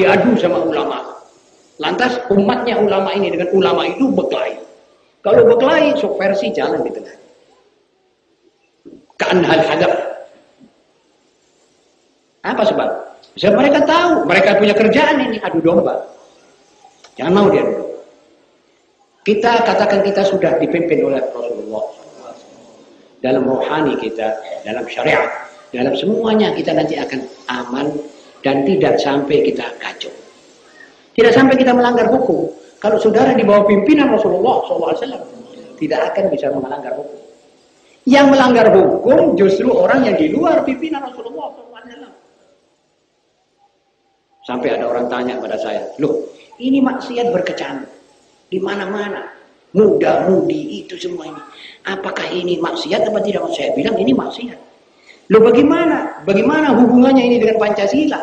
diadu sama ulama. Lantas umatnya ulama ini dengan ulama itu berkelahi. Kalau berkelahi, subversi jalan di tengah. Kan hal hadap. Apa sebab? Sebab mereka tahu, mereka punya kerjaan ini adu domba. Jangan mau dia dulu. Kita katakan kita sudah dipimpin oleh Rasulullah dalam rohani kita, dalam syariat, dalam semuanya kita nanti akan aman dan tidak sampai kita kacau. Tidak sampai kita melanggar hukum. Kalau saudara di bawah pimpinan Rasulullah SAW, tidak akan bisa melanggar hukum. Yang melanggar hukum justru orang yang di luar pimpinan Rasulullah SAW. Sampai ada orang tanya pada saya, loh ini maksiat berkecamuk di mana-mana, muda, mudi itu semua ini. Apakah ini maksiat atau tidak? Saya bilang ini maksiat. Loh bagaimana? Bagaimana hubungannya ini dengan Pancasila?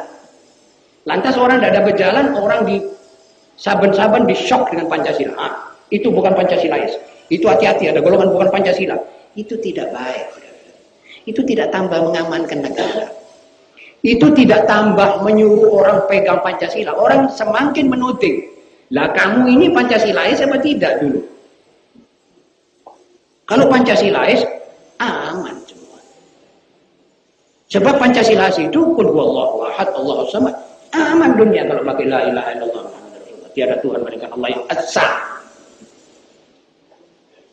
Lantas orang tidak ada berjalan, orang di saban-saban di shock dengan Pancasila. Ah, itu bukan Pancasilais. Itu hati-hati, ada golongan bukan Pancasila. Itu tidak baik. Itu tidak tambah mengamankan negara. Itu tidak tambah menyuruh orang pegang Pancasila. Orang semakin menuding. Lah kamu ini Pancasilais apa tidak dulu? Kalau Pancasilais, aman. Sebab Pancasila itu kul huwallahu ahad Allahu samad. Aman dunia kalau pakai la ilaha illallah Tiada Tuhan melainkan Allah yang esa.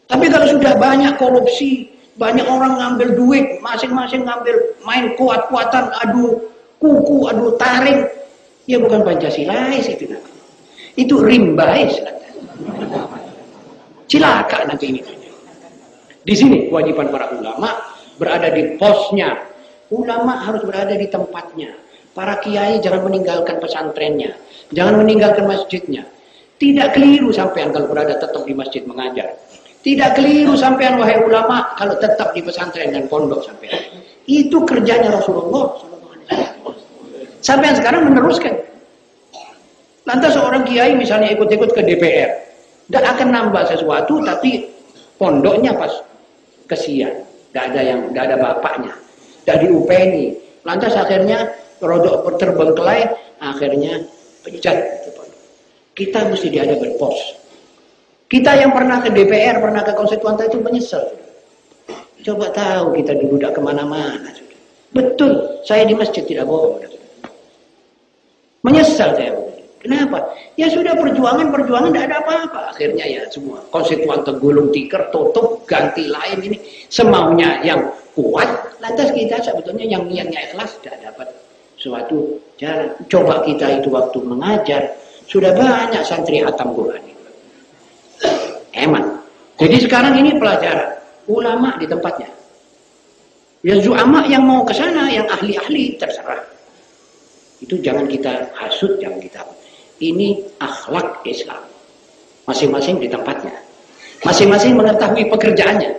Tapi kalau sudah banyak korupsi, banyak orang ngambil duit, masing-masing ngambil main kuat-kuatan, adu kuku, adu taring, ya bukan Pancasilais itu namanya. Itu rimbais. Cilaka nanti ini. Di sini kewajiban para ulama berada di posnya. Ulama harus berada di tempatnya. Para kiai jangan meninggalkan pesantrennya. Jangan meninggalkan masjidnya. Tidak keliru sampean kalau berada tetap di masjid mengajar. Tidak keliru sampean wahai ulama kalau tetap di pesantren dan pondok sampean. Itu kerjanya Rasulullah Sampean sekarang meneruskan. Lantas seorang kiai misalnya ikut-ikut ke DPR. Tidak akan nambah sesuatu tapi pondoknya pas kesian. Tidak ada yang, tidak ada bapaknya. Tidak diupeni. Lantas akhirnya rodok terbengkelai, akhirnya pecat. Kita mesti diada berpos. Kita yang pernah ke DPR, pernah ke konstituan itu menyesal. Coba tahu kita dulu tidak ke mana-mana. Betul, saya di masjid tidak bohong. Menyesal saya. Kenapa? Ya sudah perjuangan-perjuangan tidak ada apa-apa. Akhirnya ya semua konstituan tergulung tikar, tutup, ganti lain ini. Semaunya yang kuat. Lantas kita sebetulnya yang niatnya ikhlas tidak dapat suatu jalan. Coba kita itu waktu mengajar, sudah banyak santri hatam Quran. Eman. Jadi sekarang ini pelajaran. Ulama di tempatnya. Ya zu'ama yang mau ke sana, yang ahli-ahli terserah. Itu jangan kita hasut, jangan kita. Ini akhlak Islam. Masing-masing di tempatnya. Masing-masing mengetahui pekerjaannya.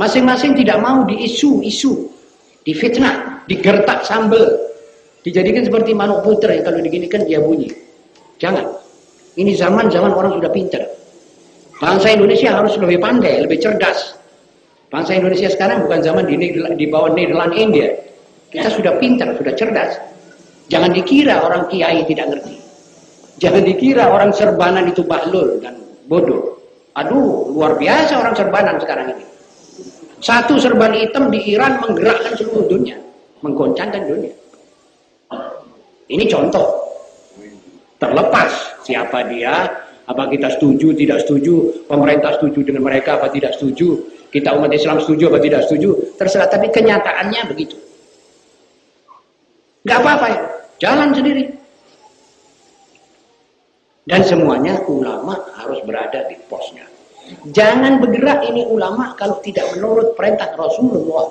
Masing-masing tidak mau diisu-isu difitnah, digertak sambel, dijadikan seperti manuk putra yang kalau diginikan dia bunyi. Jangan. Ini zaman-zaman orang sudah pintar. Bangsa Indonesia harus lebih pandai, lebih cerdas. Bangsa Indonesia sekarang bukan zaman di, di bawah Nederland India. Kita sudah pintar, sudah cerdas. Jangan dikira orang kiai tidak ngerti. Jangan dikira orang serbanan itu bahlul dan bodoh. Aduh, luar biasa orang serbanan sekarang ini. Satu serban hitam di Iran menggerakkan seluruh dunia. Menggoncangkan dunia. Ini contoh. Terlepas siapa dia, apa kita setuju, tidak setuju, pemerintah setuju dengan mereka, apa tidak setuju, kita umat Islam setuju, apa tidak setuju, terserah. Tapi kenyataannya begitu. Gak apa-apa ya, jalan sendiri. Dan semuanya ulama harus berada di posnya. Jangan bergerak ini ulama kalau tidak menurut perintah Rasulullah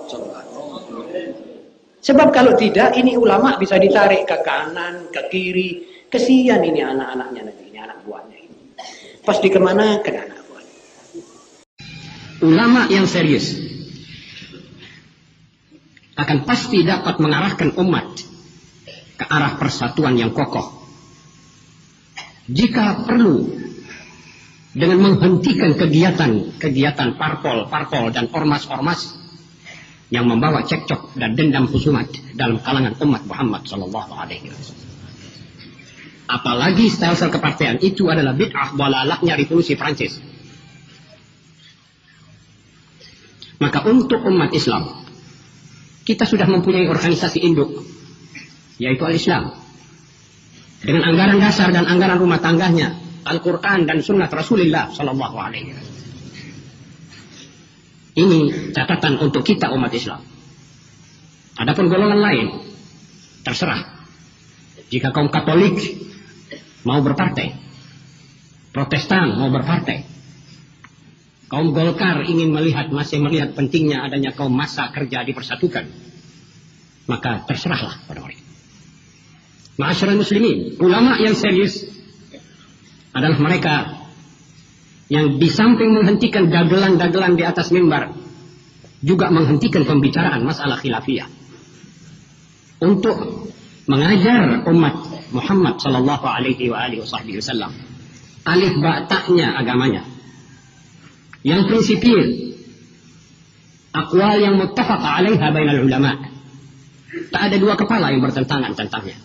Sebab kalau tidak ini ulama bisa ditarik ke kanan, ke kiri. Kesian ini anak-anaknya nanti, ini anak buahnya ini. Pas ke anak buahnya. Ulama yang serius akan pasti dapat mengarahkan umat ke arah persatuan yang kokoh. Jika perlu dengan menghentikan kegiatan-kegiatan parpol-parpol dan ormas-ormas yang membawa cekcok dan dendam husumat dalam kalangan umat Muhammad Sallallahu Alaihi Wasallam. Apalagi style-style kepartean itu adalah bid'ah balalahnya revolusi Prancis. Maka untuk umat Islam, kita sudah mempunyai organisasi induk, yaitu al-Islam. Dengan anggaran dasar dan anggaran rumah tangganya, Al-Quran dan Sunnah Rasulullah Sallallahu Alaihi Ini catatan untuk kita umat Islam. Adapun golongan lain, terserah. Jika kaum Katolik mau berpartai. Protestan mau berpartai. Kaum Golkar ingin melihat, masih melihat pentingnya adanya kaum masa kerja dipersatukan. Maka terserahlah pada mereka. Masyarakat muslimin, ulama yang serius adalah mereka yang di samping menghentikan dagelan-dagelan di atas mimbar, juga menghentikan pembicaraan masalah khilafiyah. Untuk mengajar umat Muhammad sallallahu alaihi wa alihi wasallam. Alif bataknya agamanya. Yang prinsipil. Akwal yang muttafaq alaiha bainal ulama. Tak ada dua kepala yang bertentangan tentangnya.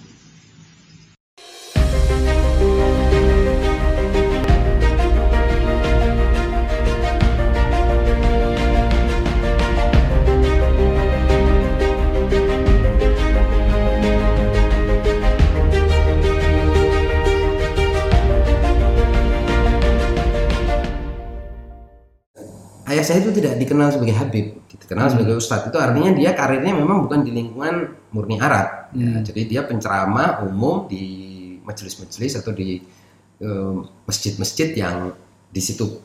Saya itu tidak dikenal sebagai Habib, dikenal hmm. sebagai Ustadz. Itu artinya dia karirnya memang bukan di lingkungan murni Arab. Hmm. Ya, jadi dia penceramah umum di majelis-majelis atau di masjid-masjid uh, yang di situ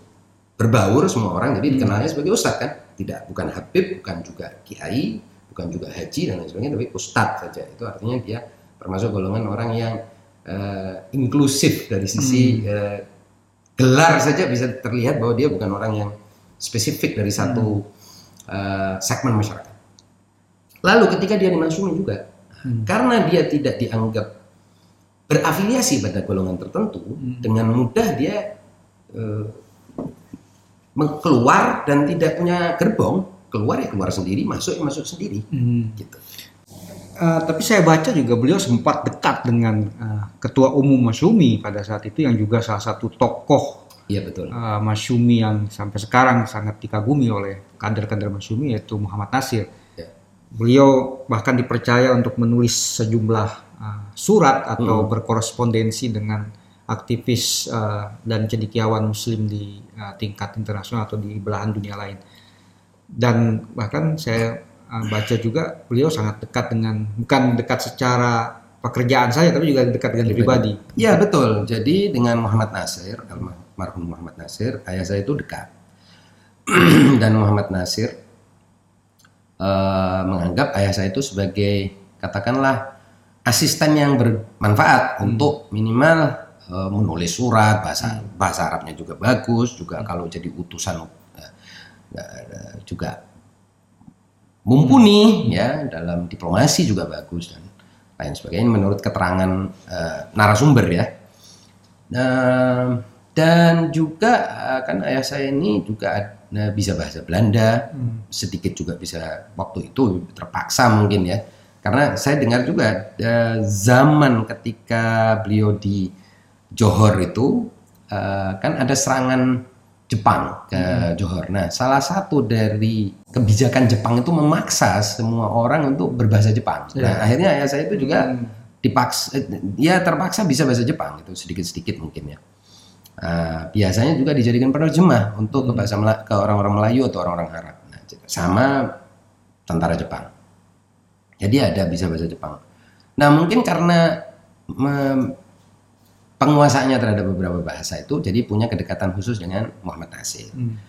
berbaur semua orang. Jadi hmm. dikenalnya sebagai Ustadz kan, tidak bukan Habib, bukan juga Kiai, bukan juga Haji dan lain sebagainya, tapi Ustadz saja. Itu artinya dia termasuk golongan orang yang uh, inklusif dari sisi hmm. uh, gelar saja bisa terlihat bahwa dia bukan orang yang spesifik dari satu hmm. uh, segmen masyarakat. Lalu ketika dia dimaksumi juga, hmm. karena dia tidak dianggap berafiliasi pada golongan tertentu, hmm. dengan mudah dia uh, keluar dan tidak punya gerbong, keluar ya keluar sendiri, masuk ya masuk sendiri, hmm. gitu. Uh, tapi saya baca juga beliau sempat dekat dengan uh, ketua umum Masumi pada saat itu yang juga salah satu tokoh Iya betul. Uh, Masyumi yang sampai sekarang sangat dikagumi oleh kader-kader Masyumi yaitu Muhammad Nasir. Ya. Beliau bahkan dipercaya untuk menulis sejumlah uh, surat atau hmm. berkorespondensi dengan aktivis uh, dan cendekiawan Muslim di uh, tingkat internasional atau di belahan dunia lain. Dan bahkan saya uh, baca juga beliau sangat dekat dengan bukan dekat secara pekerjaan saya tapi juga dekat dengan pribadi. Iya betul. Jadi dengan Muhammad Nasir almarhum marhum Muhammad Nasir, ayah saya itu dekat. dan Muhammad Nasir uh, menganggap ayah saya itu sebagai katakanlah asisten yang bermanfaat hmm. untuk minimal uh, menulis surat bahasa bahasa Arabnya juga bagus, juga hmm. kalau jadi utusan uh, uh, juga mumpuni hmm. ya dalam diplomasi juga bagus dan lain sebagainya menurut keterangan uh, narasumber ya. Nah, dan juga eh, kan ayah saya ini juga nah, bisa bahasa Belanda hmm. sedikit juga bisa waktu itu terpaksa mungkin ya karena saya dengar juga uh, zaman ketika beliau di Johor itu uh, kan ada serangan Jepang ke hmm. Johor. Nah, salah satu dari kebijakan Jepang itu memaksa semua orang untuk berbahasa Jepang. Yeah. Nah, akhirnya ayah saya itu juga hmm. dipaksa, ya terpaksa bisa bahasa Jepang itu sedikit-sedikit mungkin ya. Uh, biasanya juga dijadikan penerjemah untuk ke bahasa Mela ke orang-orang Melayu atau orang-orang Arab. Nah, sama tentara Jepang. Jadi ada bisa bahasa Jepang. Nah mungkin karena penguasaannya terhadap beberapa bahasa itu, jadi punya kedekatan khusus dengan Muhammad Nasir. Hmm.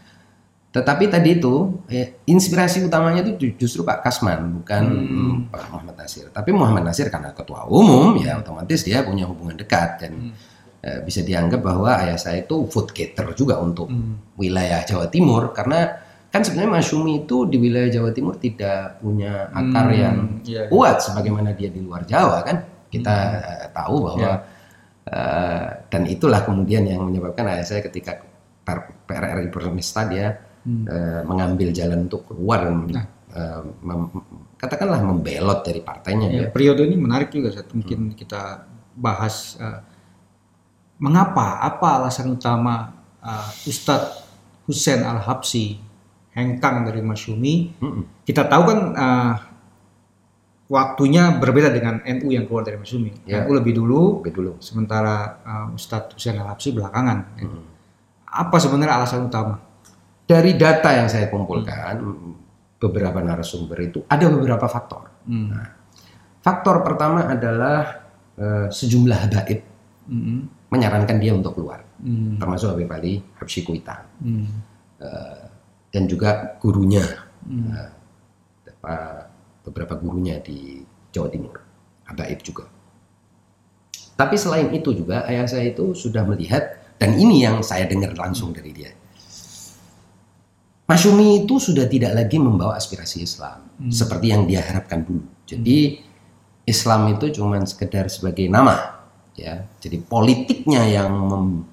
Tetapi tadi itu eh, inspirasi utamanya itu justru Pak Kasman, bukan hmm. Pak Muhammad Nasir. Tapi Muhammad Nasir karena ketua umum ya otomatis dia punya hubungan dekat dan hmm Eh, bisa dianggap bahwa ayah saya itu food cater juga untuk hmm. wilayah Jawa Timur karena kan sebenarnya Masyumi itu di wilayah Jawa Timur tidak punya akar hmm, yang yeah, iya. kuat sebagaimana dia di luar Jawa kan kita hmm. uh, tahu bahwa yeah. Iya. uh, dan itulah kemudian yang menyebabkan ayah saya ketika PRRI Permesta dia hmm. uh, mengambil jalan untuk keluar dan nah. uh, mem, katakanlah membelot dari partainya ya, ya. periode ini menarik juga mungkin hmm. kita bahas uh, mengapa? Apa alasan utama uh, Ustadz Hussein Al Habsi hengkang dari Masyumi? Mm-mm. Kita tahu kan uh, waktunya berbeda dengan NU yang keluar dari Masyumi. Ya. NU lebih dulu, Oke dulu. sementara uh, Ustadz Hussein Al Habsi belakangan. Mm. Apa sebenarnya alasan utama? Dari data yang saya kumpulkan, beberapa narasumber itu ada beberapa faktor. Hmm. Faktor pertama adalah eh, sejumlah habaib Hmm. Menyarankan dia untuk keluar, Hmm. termasuk Habib Ali Habsyi Kuitang Hmm. dan juga gurunya, Hmm. apa, beberapa gurunya di Jawa Timur, habaib juga. Tapi selain itu juga ayah saya itu sudah melihat dan ini yang saya dengar langsung dari dia. Masyumi itu sudah tidak lagi membawa aspirasi Islam Hmm. seperti yang dia harapkan dulu. Jadi Islam itu cuma sekedar sebagai nama, ya. Jadi politiknya yang mem-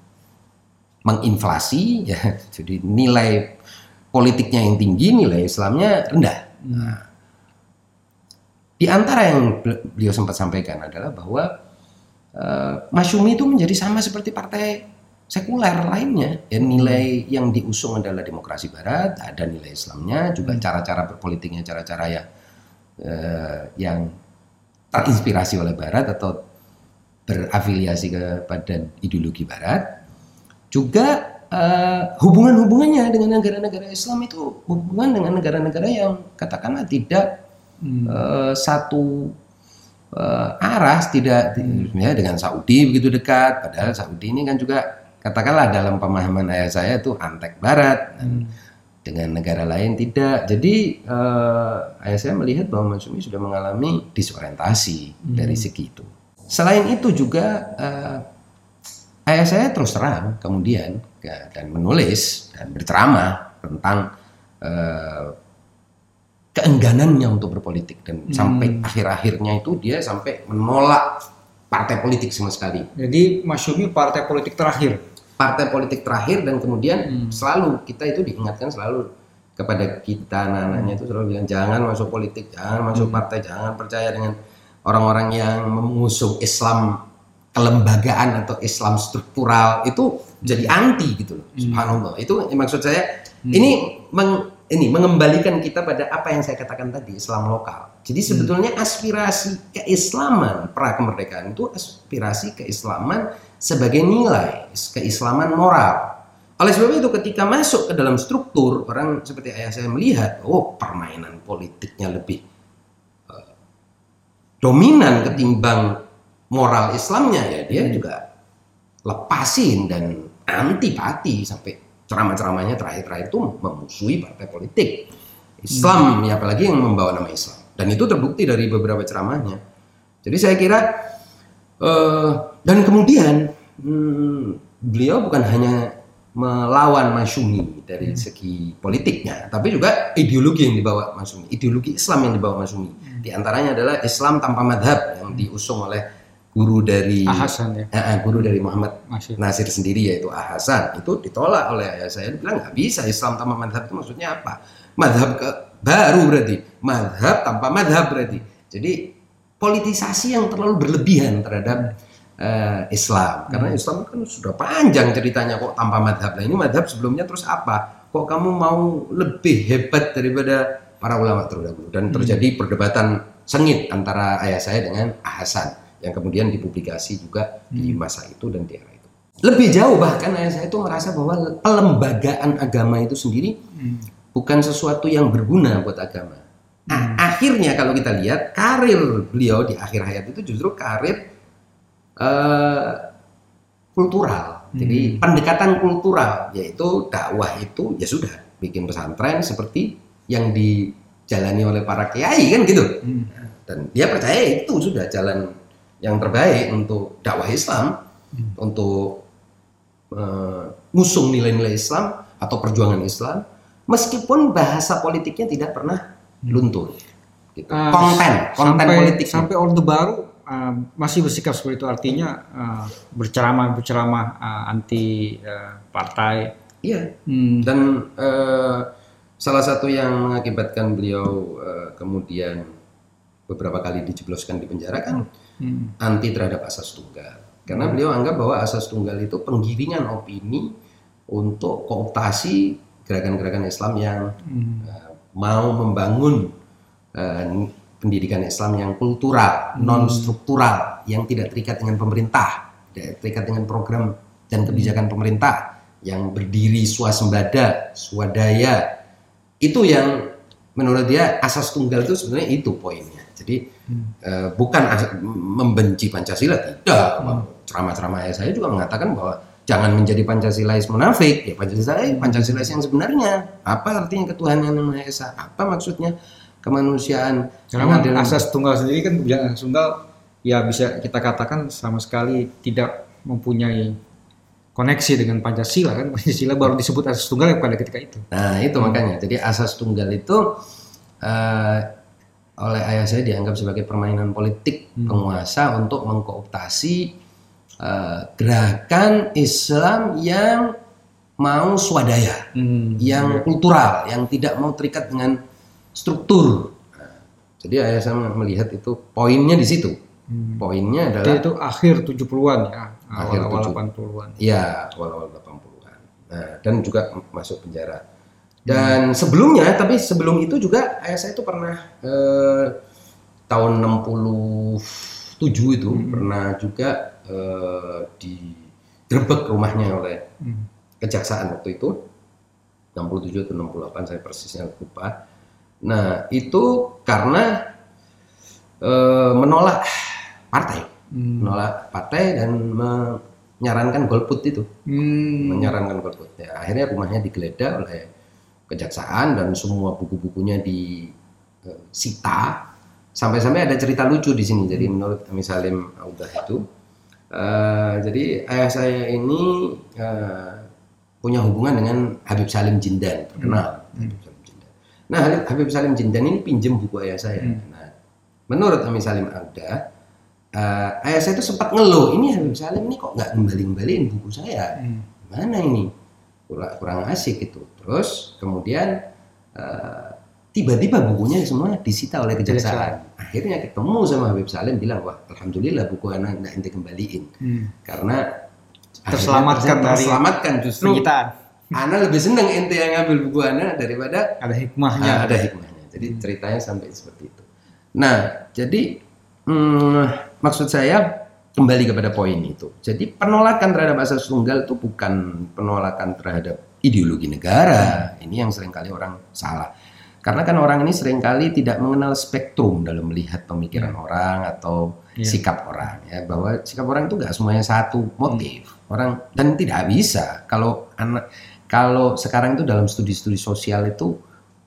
menginflasi, ya. Jadi nilai politiknya yang tinggi, nilai Islamnya rendah. Nah, di antara yang bel- beliau sempat sampaikan adalah bahwa eh, Masyumi itu menjadi sama seperti partai sekuler lainnya. Ya, nilai yang diusung adalah demokrasi Barat, ada nilai Islamnya, juga cara-cara berpolitiknya, cara-cara yang eh, yang terinspirasi oleh Barat atau berafiliasi kepada ideologi Barat. Juga eh, hubungan-hubungannya dengan negara-negara Islam itu hubungan dengan negara-negara yang katakanlah tidak Hmm. eh, satu eh, arah tidak di- ya, dengan Saudi begitu dekat padahal Saudi ini kan juga katakanlah dalam pemahaman ayah saya itu antek barat dan dengan negara lain tidak jadi eh, ayah saya melihat bahwa Mansumi sudah mengalami disorientasi dari segi itu selain itu juga eh, ayah saya terus terang kemudian ya, dan menulis dan berceramah tentang eh, keengganannya untuk berpolitik. Dan sampai akhir-akhirnya itu dia sampai menolak partai politik sama sekali. Jadi Masyumi partai politik terakhir. partai politik terakhir dan kemudian selalu kita itu diingatkan selalu kepada kita anak-anaknya itu selalu bilang jangan masuk politik jangan masuk partai jangan percaya dengan orang-orang yang mengusung Islam kelembagaan atau Islam struktural itu jadi anti gitu loh subhanallah. Itu maksud saya ini meng- ini mengembalikan kita pada apa yang saya katakan tadi Islam lokal. Jadi sebetulnya aspirasi keislaman pra kemerdekaan itu aspirasi keislaman sebagai nilai keislaman moral. Oleh sebab itu ketika masuk ke dalam struktur orang seperti ayah saya melihat oh permainan politiknya lebih dominan ketimbang moral Islamnya ya dia juga lepasin dan antipati sampai ceramah-ceramahnya terakhir-terakhir itu memusuhi partai politik. Islam ya apalagi yang membawa nama Islam. Dan itu terbukti dari beberapa ceramahnya. Jadi saya kira eh, dan kemudian hmm, beliau bukan hanya melawan Masyumi dari segi politiknya, tapi juga ideologi yang dibawa Masyumi, ideologi Islam yang dibawa Masyumi. Di antaranya adalah Islam tanpa madhab yang diusung oleh guru dari Ahasan ya. Eh, guru dari Muhammad Masih. Nasir sendiri yaitu Ahasan. Itu ditolak oleh ayah saya. Bilang nggak bisa Islam tanpa madhab itu maksudnya apa? Madhab ke baru berarti. Madhab tanpa madhab berarti. Jadi politisasi yang terlalu berlebihan terhadap eh, Islam. Karena Islam kan sudah panjang ceritanya kok tanpa madhab. Nah ini madhab sebelumnya terus apa? Kok kamu mau lebih hebat daripada para ulama terdahulu dan terjadi perdebatan sengit antara ayah saya dengan Ahasan yang kemudian dipublikasi juga di masa itu dan di era itu. Lebih jauh bahkan ayah saya itu merasa bahwa pelembagaan agama itu sendiri bukan sesuatu yang berguna buat agama. Nah, akhirnya kalau kita lihat karir beliau di akhir hayat itu justru karir eh, kultural. Jadi pendekatan kultural yaitu dakwah itu ya sudah bikin pesantren seperti yang dijalani oleh para kiai kan gitu. Dan dia percaya itu sudah jalan yang terbaik untuk dakwah Islam, untuk eh, ngusung nilai-nilai Islam atau perjuangan Islam, meskipun bahasa politiknya tidak pernah luntur. Gitu. Ah, konten, konten sampai, politik. Sampai Orde Baru uh, masih bersikap seperti itu artinya uh, berceramah berceramah uh, anti uh, partai. Iya. Hmm. Dan eh, salah satu yang mengakibatkan beliau eh, kemudian beberapa kali dijebloskan di penjara kan Hmm. anti terhadap asas tunggal. Karena beliau anggap bahwa asas tunggal itu penggiringan opini untuk kooptasi gerakan-gerakan Islam yang uh, mau membangun uh, pendidikan Islam yang kultural, non struktural, yang tidak terikat dengan pemerintah, tidak terikat dengan program dan kebijakan pemerintah yang berdiri swasembada, swadaya. Itu yang menurut dia asas tunggal itu sebenarnya itu poinnya. Jadi uh, bukan as- membenci Pancasila tidak. Ceramah-ceramah saya juga mengatakan bahwa jangan menjadi Pancasilais munafik. Ya Pancasila Pancasilais yang sebenarnya. Apa artinya ketuhanan yang Maha Esa? Apa maksudnya kemanusiaan? Karena pengadilan? asas tunggal sendiri kan kebijakan asas tunggal ya bisa kita katakan sama sekali tidak mempunyai koneksi dengan Pancasila kan Pancasila baru disebut asas tunggal pada ketika itu. Nah itu makanya. Jadi asas tunggal itu eh, oleh ayah saya dianggap sebagai permainan politik penguasa untuk mengkooptasi eh, gerakan Islam yang mau swadaya, yang kultural, yang tidak mau terikat dengan struktur. Nah, jadi ayah saya melihat itu poinnya di situ. Poinnya Jadi adalah itu akhir 70-an ya, Akhir 70. 80-an. Iya, awal-awal 80-an. Nah, dan juga masuk penjara. Dan sebelumnya, tapi sebelum itu juga ayah saya itu pernah eh, tahun 67 itu pernah juga eh, digerebek rumahnya oleh kejaksaan waktu itu. 67 atau 68 saya persisnya lupa. Nah, itu karena eh, menolak partai, menolak partai dan menyarankan golput itu Hmm. menyarankan golput. Ya, akhirnya rumahnya digeledah oleh kejaksaan dan semua buku-bukunya disita. Sampai-sampai ada cerita lucu di sini. Jadi menurut Ami Salim Audah itu, eh, jadi ayah saya ini eh, punya hubungan dengan Habib Salim Jindan, terkenal. Habib Salim Jindan. Nah, Habib- Salim Jindan ini pinjem buku ayah saya. Nah, menurut Ami Salim Audah, eh, ayah saya itu sempat ngeluh, ini Habib Salim ini kok nggak kembali-kembaliin buku saya? Mana ini? Kurang, kurang asik gitu. Terus kemudian eh, tiba-tiba bukunya semua disita oleh kejaksaan. akhirnya ketemu sama Habib Salim bilang wah alhamdulillah buku anak nggak ente kembaliin. Karena akhirnya Terselamatkan dari terselamatkan justru. Penyitaan. Ana lebih seneng ente yang ngambil buku Ana daripada Ada hikmahnya. Ah, ada hikmahnya. Jadi ceritanya sampai seperti itu. Nah, jadi hmm, maksud saya kembali kepada poin itu. Jadi penolakan terhadap asas tunggal itu bukan penolakan terhadap ideologi negara. Ini yang sering kali orang salah. Karena kan orang ini sering kali tidak mengenal spektrum dalam melihat pemikiran orang atau sikap orang ya bahwa sikap orang itu nggak semuanya satu motif orang dan tidak bisa kalau anak kalau sekarang itu dalam studi-studi sosial itu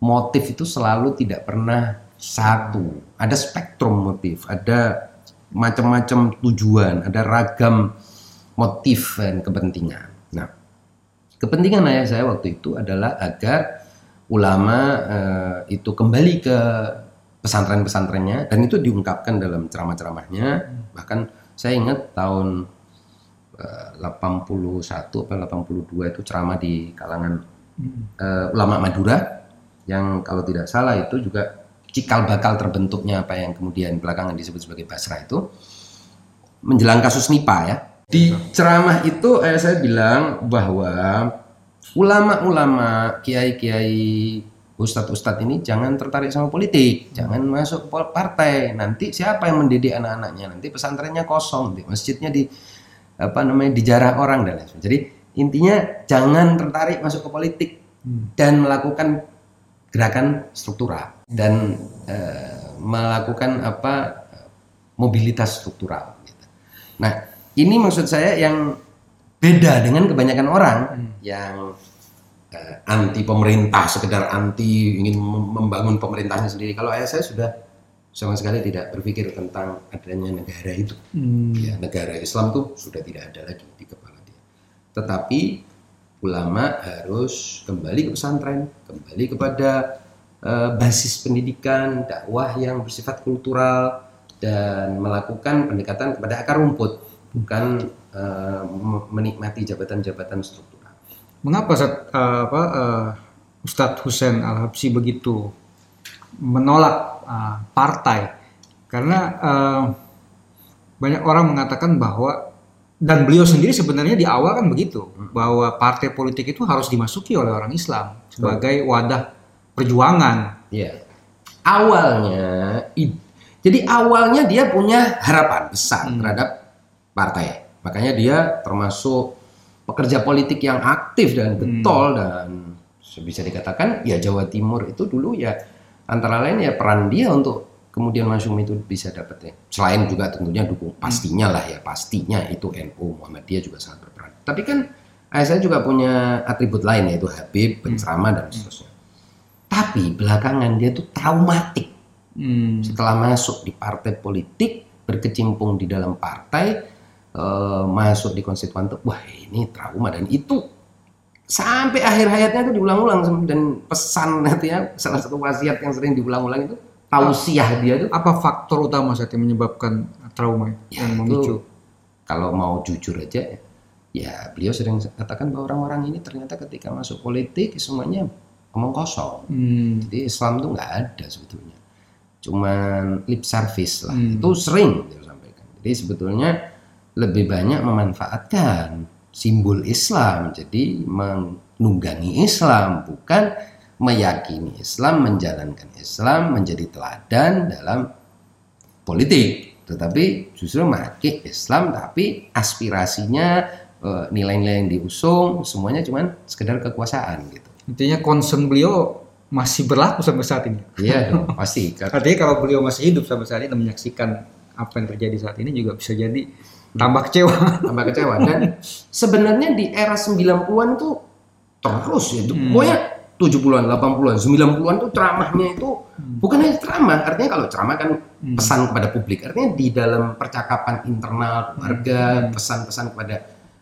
motif itu selalu tidak pernah satu. Ada spektrum motif ada macam-macam tujuan ada ragam motif dan kepentingan. Nah kepentingan ayah saya waktu itu adalah agar ulama eh, itu kembali ke pesantren-pesantrennya dan itu diungkapkan dalam ceramah-ceramahnya. Bahkan saya ingat tahun eh, 81 atau 82 itu ceramah di kalangan eh, ulama Madura yang kalau tidak salah itu juga cikal bakal terbentuknya apa yang kemudian belakangan disebut sebagai Basra itu menjelang kasus Nipa ya di ceramah itu eh, saya bilang bahwa ulama-ulama kiai-kiai ustadz-ustadz ini jangan tertarik sama politik, jangan masuk partai. Nanti siapa yang mendidik anak-anaknya? Nanti pesantrennya kosong, nanti masjidnya di apa namanya dijarah orang dan lain sebagainya. Jadi intinya jangan tertarik masuk ke politik dan melakukan gerakan struktural dan eh, melakukan apa mobilitas struktural. gitu. Nah ini maksud saya yang beda dengan kebanyakan orang yang eh, anti pemerintah sekedar anti ingin mem- membangun pemerintahnya sendiri. Kalau ayah saya sudah sama sekali tidak berpikir tentang adanya negara itu. Ya, negara Islam tuh sudah tidak ada lagi di kepala dia. Tetapi ulama harus kembali ke pesantren, kembali kepada eh, basis pendidikan, dakwah yang bersifat kultural dan melakukan pendekatan kepada akar rumput, bukan me- menikmati jabatan-jabatan struktural. Mengapa Ustaz, eh, apa, eh, Ustadz Hussein Al-Habsyi begitu menolak eh, partai? Karena eh, banyak orang mengatakan bahwa dan beliau sendiri sebenarnya di awal kan begitu bahwa partai politik itu harus dimasuki oleh orang Islam sebagai wadah perjuangan. Iya. Awalnya, jadi awalnya dia punya harapan besar terhadap partai. Makanya dia termasuk pekerja politik yang aktif dan getol dan bisa dikatakan ya Jawa Timur itu dulu ya antara lain ya peran dia untuk kemudian Masyum itu bisa dapat ya. Selain juga tentunya dukung pastinya lah ya pastinya itu NU Muhammadiyah juga sangat berperan. Tapi kan saya juga punya atribut lain yaitu Habib, penceramah dan seterusnya. Tapi belakangan dia tuh traumatik Hmm. setelah masuk di partai politik, berkecimpung di dalam partai, eh, masuk di konstituan tuh, wah ini trauma dan itu sampai akhir hayatnya itu diulang-ulang dan pesan nanti ya salah satu wasiat yang sering diulang-ulang itu tausiah dia itu Apa faktor utama saat yang menyebabkan trauma itu Ya, yang itu- memicu? kalau mau jujur aja ya beliau sering katakan bahwa orang-orang ini ternyata ketika masuk politik semuanya omong kosong Hmm. Jadi Islam tuh nggak ada sebetulnya. Cuman lip service lah. Hmm. Itu sering dia sampaikan. Jadi sebetulnya lebih banyak memanfaatkan simbol Islam. Jadi menunggangi Islam bukan meyakini Islam, menjalankan Islam menjadi teladan dalam politik. Tetapi justru memakai Islam tapi aspirasinya eh, nilai-nilai yang diusung semuanya cuman sekedar kekuasaan gitu. Intinya concern beliau masih berlaku sampai saat ini. Iya dong, pasti. Artinya kalau beliau masih hidup sampai saat ini dan menyaksikan apa yang terjadi saat ini juga bisa jadi tambah kecewa. tambah kecewa dan sebenarnya di era 90-an tuh terus ya itu pokoknya 70-an, 80-an, 90-an tuh ceramahnya itu bukan hanya ceramah, artinya kalau ceramah kan pesan kepada publik, artinya di dalam percakapan internal keluarga, pesan-pesan kepada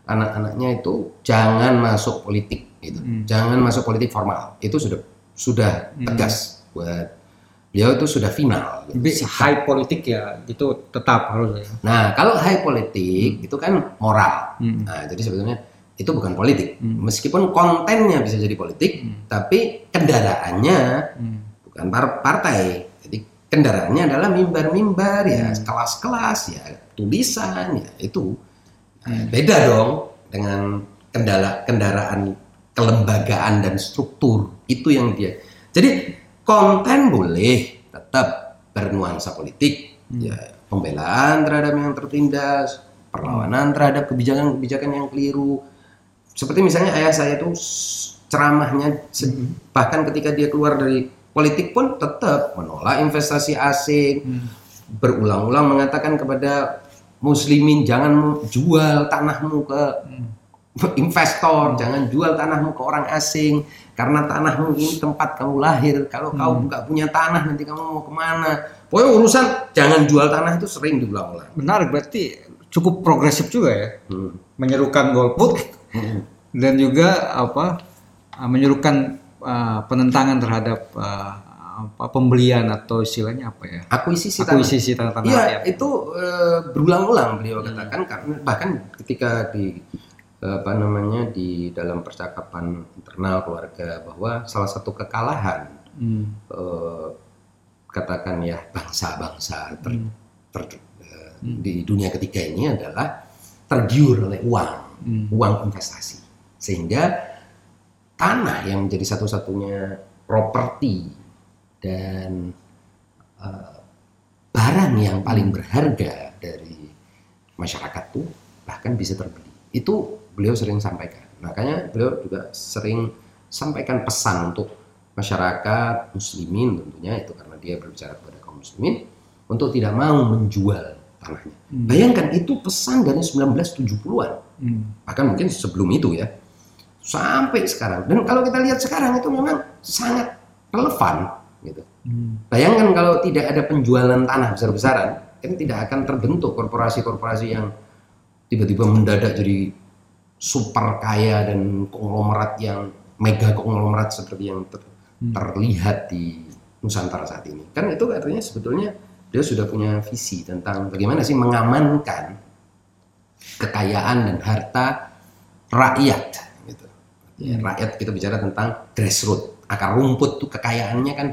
anak-anaknya itu jangan masuk politik gitu. Jangan masuk politik formal. Itu sudah sudah tegas buat beliau itu sudah final gitu. High politik ya itu tetap harus ya. Nah, kalau high politik itu kan moral. Hmm. Nah, jadi sebetulnya itu bukan politik. Meskipun kontennya bisa jadi politik, tapi kendaraannya Hmm. bukan par- partai. Jadi kendaraannya adalah mimbar-mimbar ya, Hmm. kelas-kelas ya, tulisan ya, itu Nah, Hmm. beda dong dengan kendala kendaraan kelembagaan dan struktur. Itu yang dia. Jadi konten boleh tetap bernuansa politik, Hmm. ya pembelaan terhadap yang tertindas, perlawanan terhadap kebijakan-kebijakan yang keliru. Seperti misalnya ayah saya itu ceramahnya se- bahkan ketika dia keluar dari politik pun tetap menolak investasi asing, berulang-ulang mengatakan kepada muslimin jangan jual tanahmu ke investor, jangan jual tanahmu ke orang asing karena tanahmu ini tempat kamu lahir. Kalau kau nggak punya tanah nanti kamu mau ke mana? Pokoknya urusan jangan jual tanah itu sering diulang-ulang. Menarik berarti cukup progresif juga ya. Hmm. Menyerukan golput dan juga apa uh, menyerukan uh, penentangan terhadap uh, apa pembelian atau istilahnya apa ya? Akuisisi tanah. Akuisisi tanah-tanah Iya, rakyat. itu eh, berulang-ulang beliau katakan karena bahkan ketika di eh, apa namanya di dalam percakapan internal keluarga bahwa salah satu kekalahan Hmm. eh, katakan ya bangsa-bangsa ter, ter- eh, di dunia ketiga ini adalah tergiur oleh uang, uang investasi, sehingga tanah yang menjadi satu-satunya properti dan eh, barang yang paling berharga dari masyarakat tuh bahkan bisa terbeli. Itu beliau sering sampaikan. Makanya beliau juga sering sampaikan pesan untuk masyarakat muslimin tentunya itu karena dia berbicara kepada kaum muslimin untuk tidak mau menjual tanahnya. Bayangkan itu pesan dari 1970-an. Hmm. Bahkan mungkin sebelum itu ya. Sampai sekarang. Dan kalau kita lihat sekarang itu memang sangat relevan gitu. Hmm. Bayangkan kalau tidak ada penjualan tanah besar-besaran, kan tidak akan terbentuk korporasi-korporasi yang tiba-tiba mendadak jadi super kaya dan konglomerat yang mega konglomerat seperti yang ter- terlihat di Nusantara saat ini. Kan itu artinya sebetulnya dia sudah punya visi tentang bagaimana sih mengamankan kekayaan dan harta rakyat. Ya, rakyat kita bicara tentang grassroots, akar rumput tuh kekayaannya kan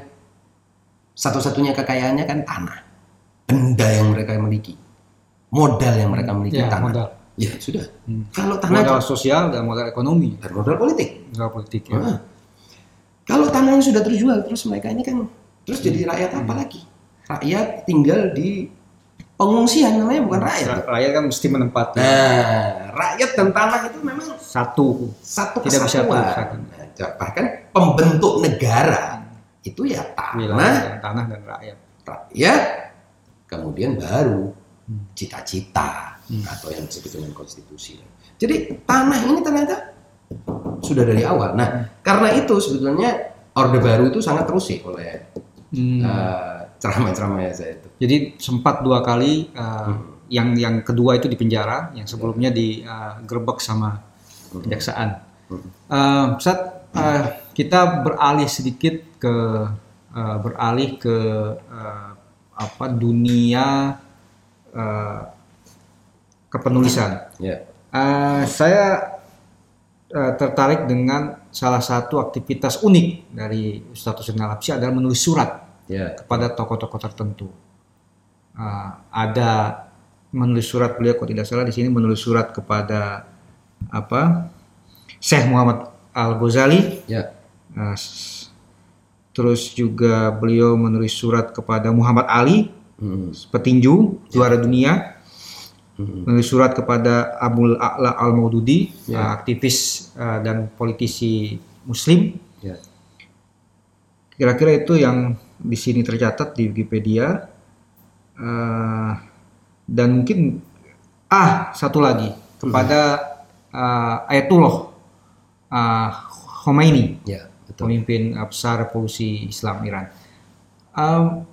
satu-satunya kekayaannya kan tanah, benda yang mereka miliki, modal yang mereka miliki Ya, tanah. modal. Ya sudah. Hmm. Kalau tanah Modal sosial dan modal ekonomi, dan modal politik. modal politik ya. Ah. Kalau tanahnya sudah terjual, terus mereka ini kan terus jadi rakyat apa lagi? Rakyat tinggal di pengungsian namanya bukan rakyat. Rakyat kan mesti menempati Nah, rakyat dan tanah itu memang satu. satu Tidak bisa. Nah, bahkan pembentuk negara itu ya tanah, dan tanah dan rakyat. rakyat, kemudian baru Hmm. cita-cita atau yang disebut dengan konstitusi. Jadi tanah ini ternyata sudah dari awal. Nah, karena itu sebetulnya Orde Baru itu sangat terusik oleh Hmm. eh, ceramah-ceramah saya itu. Jadi sempat dua kali uh, Hmm. yang yang kedua itu di penjara, yang sebelumnya digerebek sama kejaksaan. Hmm. Uh, Ustaz, uh, kita beralih sedikit ke uh, beralih ke uh, apa dunia uh, kepenulisan. Ya. Uh, saya uh, tertarik dengan salah satu aktivitas unik dari Ustadz Hussein adalah menulis surat Ya. kepada tokoh-tokoh tertentu. Uh, ada menulis surat beliau kalau tidak salah di sini menulis surat kepada apa Syekh Muhammad Al Ghazali. Ya. Uh, terus juga beliau menulis surat kepada Muhammad Ali Hmm. petinju juara dunia. Hmm. Menulis surat kepada Abdul A'la Al Maududi, Ya. aktivis uh, dan politisi Muslim. Ya. Kira-kira itu yang di sini tercatat di Wikipedia. Eh, dan mungkin ah satu lagi kepada eh, Ayatullah eh, Khomeini, Ya, betul. pemimpin besar revolusi Islam Iran. Em,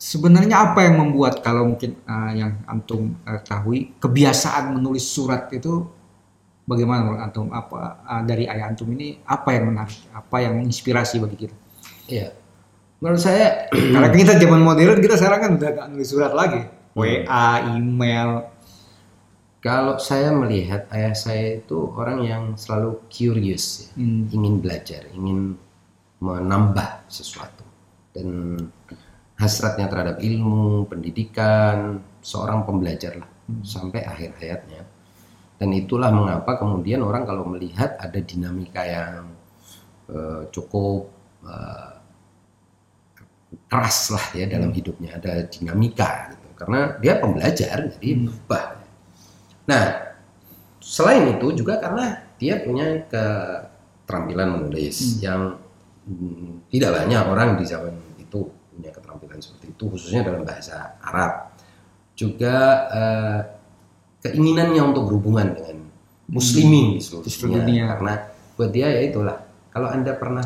sebenarnya apa yang membuat kalau mungkin eh, yang antum ketahui kebiasaan menulis surat itu bagaimana menurut antum apa eh, dari ayah antum ini apa yang menarik apa yang menginspirasi bagi kita Iya. Menurut saya karena kita zaman modern kita sekarang kan udah gak nulis surat lagi WA email kalau saya melihat ayah saya itu orang yang selalu curious, ya. Hmm. ingin belajar, ingin menambah sesuatu dan hasratnya terhadap ilmu, pendidikan, seorang pembelajar lah sampai akhir hayatnya. Dan itulah mengapa kemudian orang kalau melihat ada dinamika yang eh, cukup eh, keras lah ya dalam hidupnya ada dinamika gitu. karena dia pembelajar jadi berubah. Nah selain itu juga karena dia punya keterampilan menulis yang hmm, tidak banyak orang di zaman itu punya keterampilan seperti itu khususnya dalam bahasa Arab juga eh, keinginannya untuk berhubungan dengan muslimin di seluruh Di seluruh dunia. dunia. karena buat dia ya itulah kalau anda pernah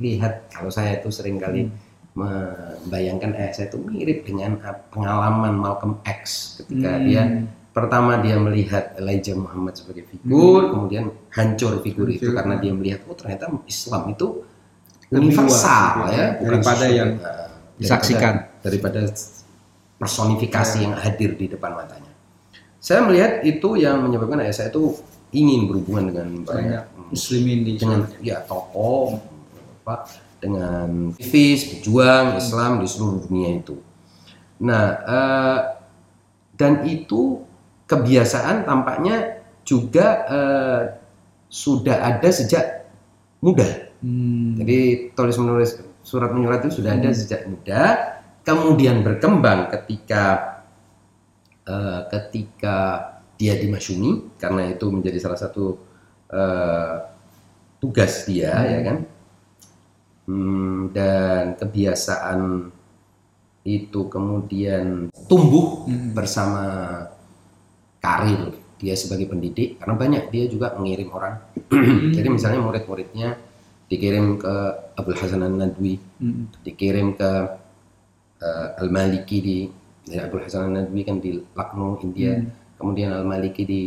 lihat kalau saya itu sering kali membayangkan eh saya itu mirip dengan eh, pengalaman Malcolm X ketika Hmm. dia pertama dia melihat Elijah Muhammad sebagai figur kemudian hancur figur itu karena dia melihat oh ternyata Islam itu Lebih universal ya gitu. Daripada sesuatu, yang eh, disaksikan. daripada, daripada personifikasi yang hadir di depan matanya. Saya melihat itu yang menyebabkan ayah saya itu ingin berhubungan dengan banyak banyak muslimin di dengan ya tokoh apa dengan aktivis pejuang Islam di seluruh dunia itu. Nah eh, dan itu kebiasaan tampaknya juga eh, sudah ada sejak muda. Hmm. Jadi tulis menulis surat menyurat itu sudah ada sejak muda, kemudian berkembang ketika eh, ketika dia di Masyumi karena itu menjadi salah satu eh, tugas dia ya kan. Hmm, dan kebiasaan itu kemudian tumbuh bersama karir dia sebagai pendidik karena banyak dia juga mengirim orang. Jadi misalnya murid-muridnya dikirim ke Abdul Hasan An-Nadwi, Hmm. dikirim ke eh, Al-Maliki di ya, Abdul Hasan An-Nadwi kan di Lucknow, India. Kemudian Al-Maliki di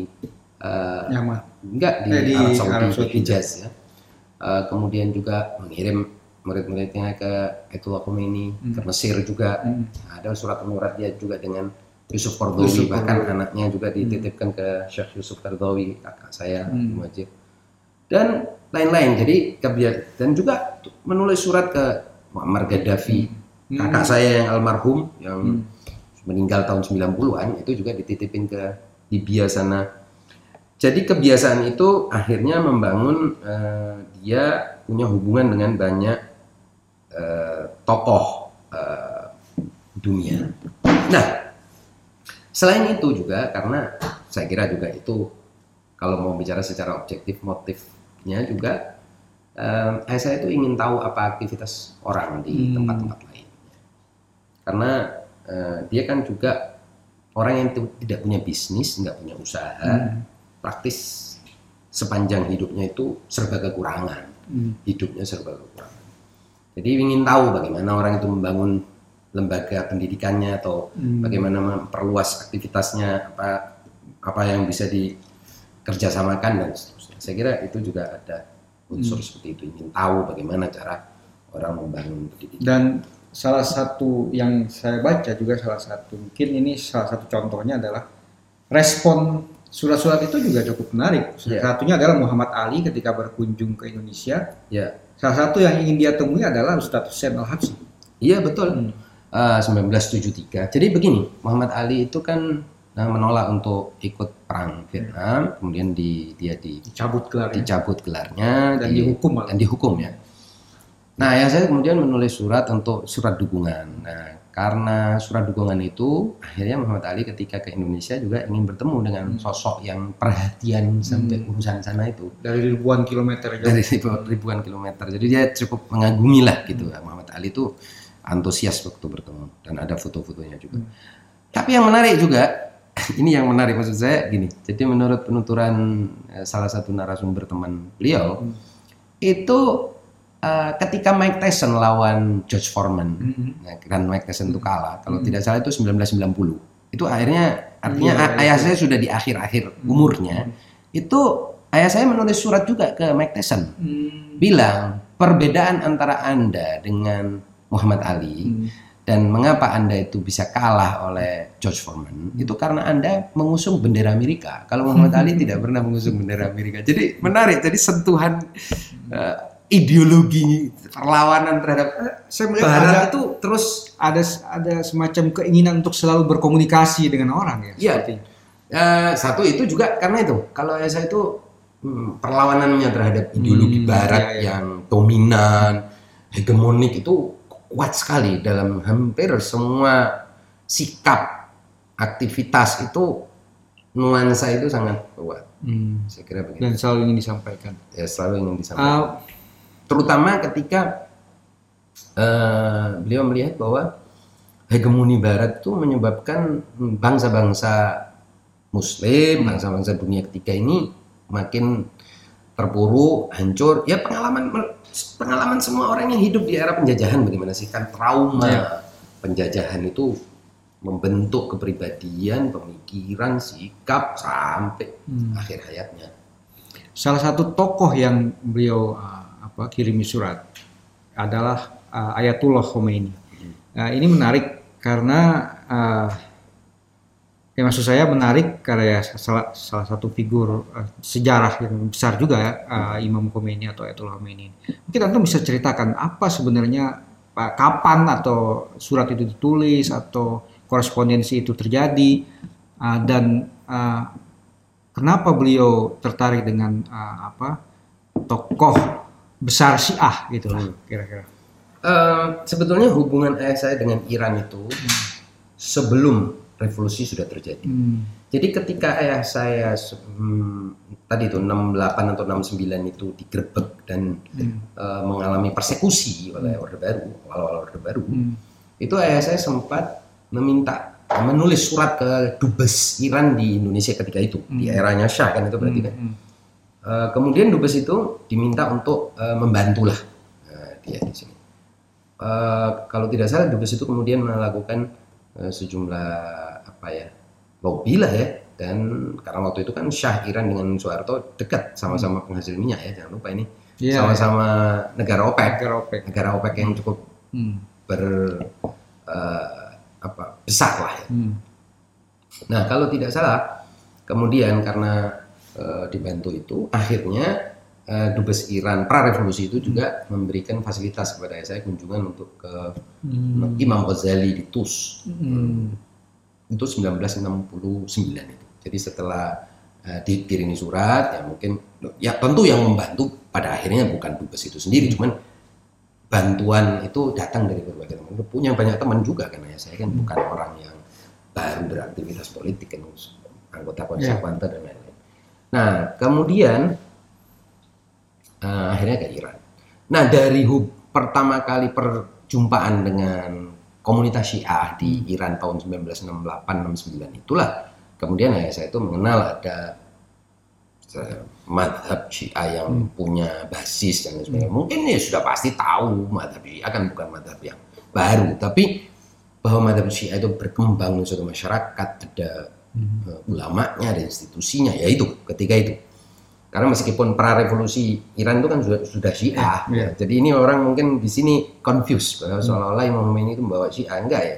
eh, Yaman. enggak di, Eh, di Arab Saudi, Arab di Saudi. Hijaz ya. Eh, kemudian juga mengirim murid-muridnya ke Ayatullah Khomeini, ke Mesir juga. Hmm. Ada surat menyurat dia juga dengan Yusuf Yusuf bahkan Qaradawi. anaknya juga dititipkan ke Syekh Yusuf Qardawi, kakak saya Hmm. Muajir. Dan lain-lain. Jadi kebia- dan juga menulis surat ke Muammar Gaddafi, Hmm. kakak saya yang almarhum yang Hmm. meninggal tahun 90-an itu juga dititipin ke Libya sana. Jadi kebiasaan itu akhirnya membangun eh, dia punya hubungan dengan banyak eh, tokoh eh, dunia. Nah, selain itu juga karena saya kira juga itu kalau mau bicara secara objektif motifnya juga eh, saya itu ingin tahu apa aktivitas orang di Hmm. tempat-tempat lain. Karena eh, dia kan juga orang yang tidak punya bisnis, nggak punya usaha, Hmm. praktis sepanjang hidupnya itu serba kekurangan. Hmm. Hidupnya serba kekurangan. Jadi ingin tahu bagaimana orang itu membangun lembaga pendidikannya atau Hmm. bagaimana memperluas aktivitasnya, apa apa yang bisa dikerjasamakan dan seterusnya. Saya kira itu juga ada unsur Hmm. seperti itu ingin tahu bagaimana cara orang membangun pendidikan. Dan salah satu yang saya baca juga salah satu mungkin ini salah satu contohnya adalah respon surat-surat itu juga cukup menarik. Salah Iya. satunya adalah Muhammad Ali ketika berkunjung ke Indonesia. Ya, Salah satu yang ingin dia temui adalah Ustadz Hussein Al Habsyi. iya betul. Hmm. Eh, 1973. Jadi begini, Muhammad Ali itu kan eh, menolak untuk ikut perang Vietnam, kemudian di, dia di, Dicabut gelarnya dicabut gelarnya dan di- dihukum malah. dan dihukum ya. Nah, ya saya kemudian menulis surat untuk surat dukungan. Nah, karena surat dukungan itu akhirnya Muhammad Ali ketika ke Indonesia juga ingin bertemu dengan sosok yang perhatian sampai Hmm. urusan sana itu dari ribuan kilometer jauh. dari ribu- ribuan kilometer. Jadi dia cukup mengagumi lah gitu. Muhammad Ali itu antusias waktu bertemu dan ada foto-fotonya juga. Hmm. Tapi yang menarik juga, ini yang menarik maksud saya gini. Jadi menurut penuturan eh, salah satu narasumber teman beliau, Hmm. itu eh, ketika Mike Tyson lawan George Foreman, Hmm. nah, dan Mike Tyson itu kalah, kalau Hmm. tidak salah itu 1990. Itu akhirnya artinya iya. ayah saya sudah di akhir-akhir umurnya. Itu ayah saya menulis surat juga ke Mike Tyson Hmm. bilang perbedaan antara Anda dengan Muhammad Ali Hmm. dan mengapa Anda itu bisa kalah oleh George Foreman itu karena Anda mengusung bendera Amerika. Kalau Muhammad Ali tidak pernah mengusung bendera Amerika. Jadi menarik. Jadi sentuhan eh, ideologi perlawanan terhadap Saya melihat Barat ada itu terus ada ada semacam keinginan untuk selalu berkomunikasi dengan orang ya. Iya. eh, satu itu juga karena itu kalau saya itu hmm, perlawanannya terhadap ideologi Hmm, Barat iya, iya. yang dominan, hegemonik itu kuat sekali dalam hampir semua sikap aktivitas itu nuansa itu sangat kuat. Hmm. Saya kira begitu. Dan selalu ingin disampaikan. Ya selalu ingin disampaikan. Ah, Terutama ketika eh, beliau melihat bahwa hegemoni Barat itu menyebabkan bangsa-bangsa Muslim, bangsa-bangsa dunia ketiga ini makin terpuruk, hancur. Ya pengalaman pengalaman semua orang yang hidup di era penjajahan bagaimana sih kan trauma Iya. penjajahan itu membentuk kepribadian, pemikiran, sikap sampai Hmm. akhir hayatnya. salah satu tokoh yang beliau ah, apa kirimi surat adalah ah, Ayatullah Khomeini. Nah, ini menarik karena ah, ya maksud saya menarik karena ya salah salah satu figur ah, sejarah yang besar juga ah, Imam Khomeini atau Ayatullah Khomeini. Mungkin Anda bisa ceritakan apa sebenarnya ah, kapan atau surat itu ditulis atau korespondensi itu terjadi ah, dan ah, kenapa beliau tertarik dengan uh, apa tokoh besar Syiah gitu lah kira-kira. Eh, sebetulnya hubungan ayah saya dengan Iran itu sebelum revolusi sudah terjadi. Hmm. Jadi ketika ayah saya hmm, tadi itu 68 atau 69 itu digerebek dan Hmm. eh, mengalami persekusi oleh Orde Baru, awal-awal Orde Baru, Hmm. itu ayah saya sempat meminta menulis surat ke dubes Iran di Indonesia ketika itu di Hmm. eranya Shah kan itu berarti kan. Hmm. Eh, kemudian dubes itu diminta untuk eh, membantulah eh, dia di sini. Eh, kalau tidak salah dubes itu kemudian melakukan eh, sejumlah apa ya lobby lah ya dan karena waktu itu kan Syah Iran dengan Soeharto dekat sama-sama penghasil minyak ya jangan lupa ini Iya, sama-sama negara OPEC Negara OPEC. negara OPEC yang cukup Hmm. ber eh, apa besar lah ya. Hmm. Nah, kalau tidak salah, kemudian karena eh, dibantu itu, akhirnya eh, dubes Iran pra revolusi itu juga memberikan fasilitas kepada saya kunjungan untuk ke Hmm. Imam Ghazali di Tus. Hmm. Itu 1969 itu. Jadi setelah uh, dikirimi surat ya mungkin ya tentu yang membantu pada akhirnya bukan dubes itu sendiri, Hmm. cuman bantuan itu datang dari berbagai teman. Punya banyak teman juga karena ya saya kan Hmm. bukan orang yang baru beraktivitas politik kan anggota Ya. konservatif dan lain-lain. Nah kemudian eh, akhirnya ke Iran. Nah dari hub pertama kali perjumpaan dengan komunitas Syiah di Iran tahun 1968-69 itulah kemudian ya saya itu mengenal ada eh, madhab Syiah yang punya basis dan sebagainya. Mungkin ya sudah pasti tahu madhab Syiah kan bukan madhab yang baru, tapi bahwa madhab Syiah itu berkembang di suatu masyarakat ada eh, ulamanya, ada institusinya, ya itu ketika itu. Karena meskipun pra revolusi Iran itu kan sudah sudah Syiah, Iya. ya. jadi ini orang mungkin di sini confused bahwa seolah-olah Imam Khomeini itu membawa Syiah enggak ya.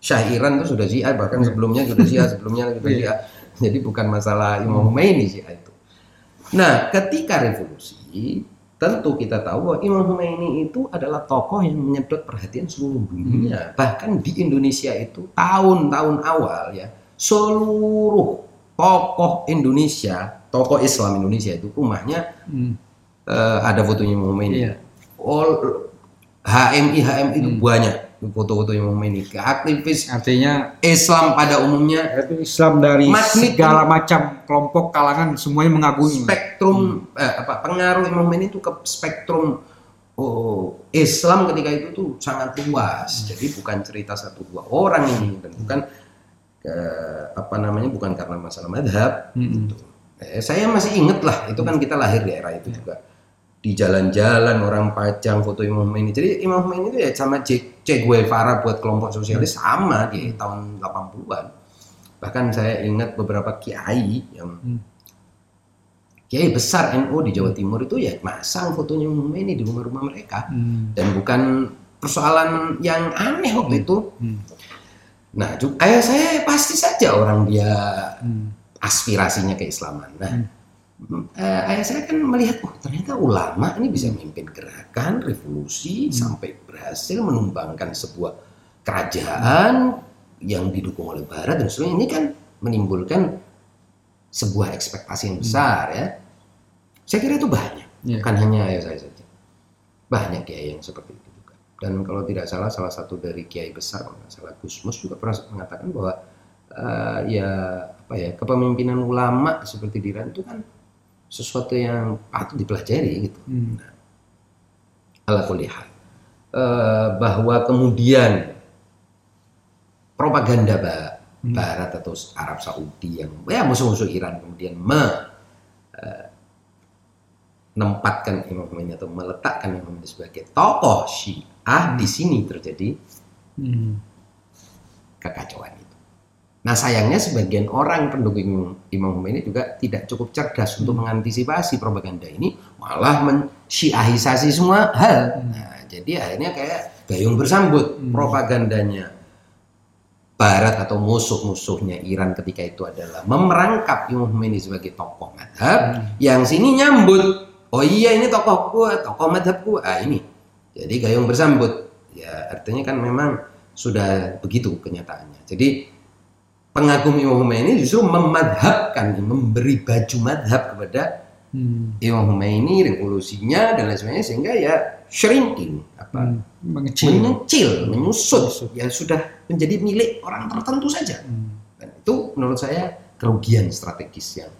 Syah Iran itu sudah Syiah, bahkan sebelumnya sudah Syiah, sebelumnya sudah Syiah. Jadi bukan masalah Imam Khomeini Syiah itu. Nah, ketika revolusi, tentu kita tahu bahwa Imam Khomeini itu adalah tokoh yang menyedot perhatian seluruh dunia. Bahkan di Indonesia itu tahun-tahun awal ya, seluruh tokoh Indonesia, tokoh Islam Indonesia itu rumahnya Hmm. eh, ada fotonya Imam Khomeini. Iya. All HMI HMI itu banyak foto-foto Imam Khomeini. Aktivis Artinya Islam pada umumnya itu Islam dari Magnet segala macam kelompok kalangan semuanya mengagumi. spektrum eh, apa pengaruh Imam Khomeini itu ke spektrum oh, Islam ketika itu tuh sangat luas. Jadi bukan cerita satu dua orang ini dan bukan eh, apa namanya bukan karena masalah madhab. Mm-mm. gitu. Eh, saya masih inget lah itu kan kita lahir di era itu juga di jalan-jalan orang pajang foto Imam Khomeini. Jadi Imam Khomeini itu ya sama Che, che Guevara buat kelompok sosialis sama di tahun 80-an. Bahkan saya ingat beberapa kiai yang Hmm. kiai besar NU di Jawa Timur itu ya masang fotonya Imam Khomeini di rumah-rumah mereka Hmm. dan bukan persoalan yang aneh waktu itu. Hmm. Nah, juga, ayah saya pasti saja orang dia Hmm. aspirasinya keislaman. Nah, eh, ayah saya kan melihat, oh ternyata ulama ini bisa memimpin gerakan revolusi sampai berhasil menumbangkan sebuah kerajaan yang didukung oleh Barat dan sebagainya. Ini kan menimbulkan sebuah ekspektasi yang besar ya. Saya kira itu banyak, bukan hanya ayah saya saja. Banyak kiai yang seperti itu. Dan kalau tidak salah, salah satu dari kiai besar, kalau nggak salah Gus Mus juga pernah mengatakan bahwa eh, ya apa ya kepemimpinan ulama seperti di Iran itu kan sesuatu yang patut dipelajari gitu. Hmm. Ala kulli hal. Eh, bahwa kemudian propaganda ba- Barat atau Arab Saudi yang ya musuh-musuh Iran kemudian me, eh, menempatkan Imam Khomeini atau meletakkan Imam Khomeini sebagai tokoh Syiah di sini terjadi Hmm. kekacauan itu. Nah sayangnya sebagian orang pendukung Imam- Khomeini juga tidak cukup cerdas untuk mengantisipasi propaganda ini, malah mensyiahisasi semua hal. Nah, jadi akhirnya kayak gayung bersambut propagandanya Barat atau musuh-musuhnya Iran ketika itu adalah memerangkap Imam Khomeini sebagai tokoh madhab, yang sini nyambut. Oh iya ini tokoh gua, tokoh madhab gua. Ah ini. Jadi gayung bersambut. Ya artinya kan memang sudah begitu kenyataannya. Jadi pengagum Imam Khomeini justru memadhabkan, memberi baju madhab kepada Hmm. Imam Khomeini, revolusinya dan lain sebagainya sehingga ya shrinking apa Hmm. Mengecil. mengecil, menyusut, ya sudah menjadi milik orang tertentu saja. Hmm. Dan itu menurut saya kerugian strategis yang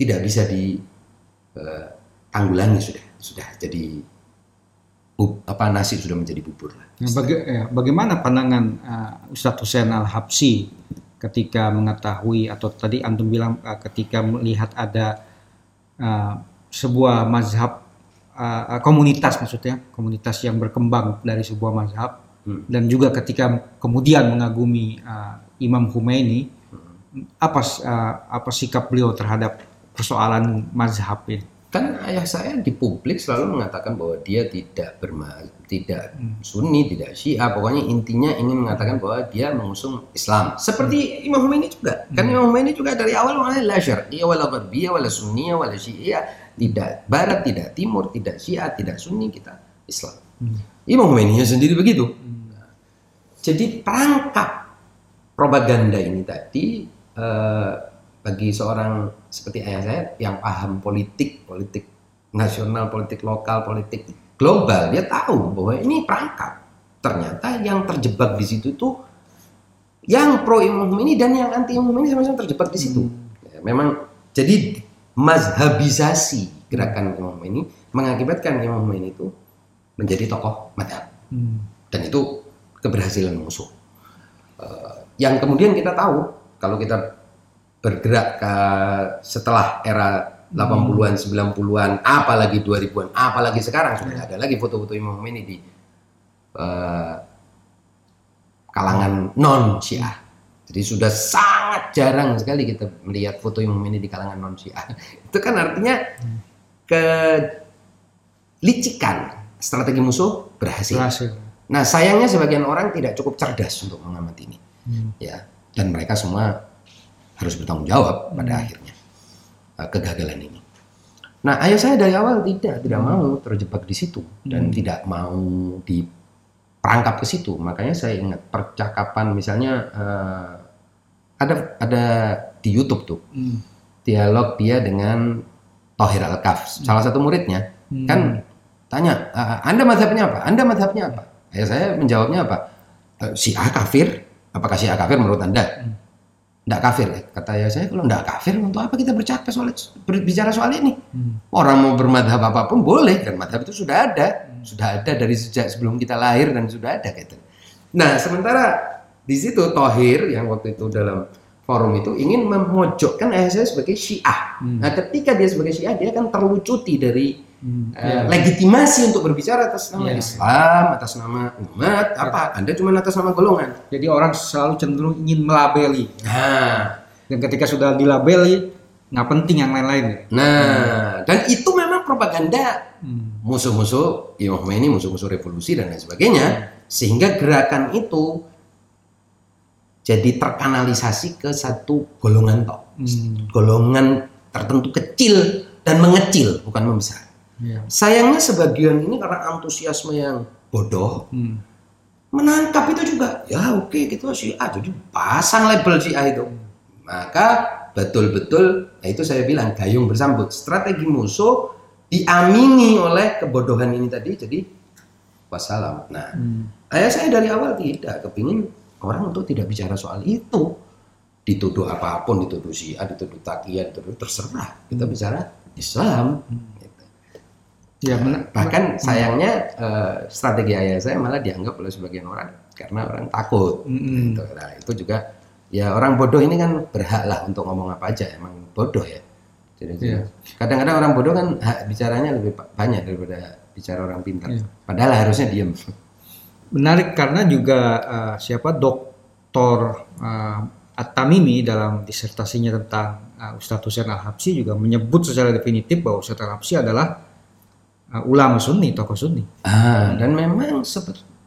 tidak bisa ditanggulangi sudah, sudah jadi bu- apa nasib sudah menjadi bubur lah. Nah, baga- ya, bagaimana pandangan uh, Ustadz Hussein Al Habsi ketika mengetahui atau tadi antum bilang uh, ketika melihat ada uh, sebuah mazhab uh, komunitas maksudnya komunitas yang berkembang dari sebuah mazhab Hmm. dan juga ketika kemudian mengagumi uh, Imam Khomeini apa uh, apa sikap beliau terhadap persoalan mazhab ini? Kan ayah saya di publik selalu mengatakan bahwa dia tidak berma tidak Sunni, tidak Syiah, pokoknya intinya ingin mengatakan bahwa dia mengusung Islam. Seperti Imam Khomeini juga. Kan Imam Khomeini juga dari awal mengatakan la syarqiyah wala gharbiyah wala sunniyah wala syiah, tidak barat, tidak timur, tidak Syiah, tidak Sunni, kita Islam. Imam Khomeini sendiri begitu. Jadi perangkap propaganda ini tadi eh, bagi seorang seperti ayah saya yang paham politik, politik nasional, politik lokal, politik global, dia tahu bahwa ini perangkap. Ternyata yang terjebak di situ tuh yang pro Imam ini dan yang anti Imam ini sama-sama terjebak di situ. Ya, memang jadi mazhabisasi gerakan Imam ini mengakibatkan Imam ini itu menjadi tokoh madhab. Hmm. Dan itu keberhasilan musuh. Eh, yang kemudian kita tahu kalau kita bergerak ke setelah era 80-an, 90-an, apalagi 2000-an, apalagi sekarang sudah nggak ada lagi foto-foto Imam Khomeini di eh, kalangan non Syiah. Jadi sudah sangat jarang sekali kita melihat foto Imam Khomeini di kalangan non Syiah. Itu kan artinya kelicikan strategi musuh berhasil. Berhasil. Nah sayangnya sebagian orang tidak cukup cerdas untuk mengamati ini, Hmm. ya. Dan mereka semua harus bertanggung jawab pada Hmm. akhirnya uh, kegagalan ini. Nah ayah saya dari awal tidak tidak Hmm. mau terjebak di situ dan Hmm. tidak mau diperangkap ke situ. Makanya saya ingat percakapan misalnya uh, ada ada di YouTube tuh Hmm. dialog dia dengan Tohir Al-Kaf, salah satu muridnya Hmm. kan tanya "Ah, anda madhabnya apa anda madhabnya apa ya saya menjawabnya apa "Eh, Syiah kafir apakah Syiah kafir menurut anda Hmm. Tidak kafir ya kata ya saya. Kalau tidak kafir untuk apa kita bercakap soal berbicara soal ini? Hmm. orang mau bermadhab apa pun boleh dan madhab itu sudah ada. Sudah ada dari sejak sebelum kita lahir dan sudah ada gitu. Nah sementara di situ Tohir yang waktu itu dalam forum itu ingin memojokkan ayah saya sebagai Syiah. Hmm. nah ketika dia sebagai Syiah dia kan terlucuti dari Hmm. eh, Ya. legitimasi untuk berbicara atas nama Ya. Islam, atas nama umat, apa? Anda cuma atas nama golongan. Jadi orang selalu cenderung ingin melabeli. Nah, Dan ketika sudah dilabeli, nggak penting yang lain-lain. nah, dan itu memang propaganda Hmm. musuh-musuh Imam Khomeini, musuh-musuh revolusi dan lain sebagainya, sehingga gerakan itu jadi terkanalisasi ke satu golongan tok, Hmm. golongan tertentu kecil dan mengecil, bukan membesar. Ya. Sayangnya sebagian ini karena antusiasme yang bodoh, Hmm. menangkap itu juga ya oke gitu Syiah jadi pasang label Syiah itu maka betul-betul nah itu saya bilang gayung bersambut strategi musuh diamini oleh kebodohan ini tadi jadi wassalam nah Hmm. ayah saya dari awal tidak kepingin orang untuk tidak bicara soal itu dituduh apa pun dituduh Syiah dituduh Takiyah dituduh terserah kita bicara Islam Gitu. Ya, benar. Bahkan sayangnya eh, strategi ayah saya malah dianggap oleh sebagian orang karena orang takut. Mm-mm. Gitu. Nah, itu juga ya orang bodoh ini kan berhak lah untuk ngomong apa aja emang bodoh ya. Jadi Iya. kadang-kadang orang bodoh kan hak bicaranya lebih banyak daripada bicara orang pintar. Iya. Padahal harusnya diem. Menarik karena juga eh, siapa Doktor eh, At-Tamimi dalam disertasinya tentang eh, Ustadz Hussein Al-Habsyi juga menyebut secara definitif bahwa Ustadz Al-Habsyi adalah eh, ulama sunni, tokoh sunni. Ah, dan memang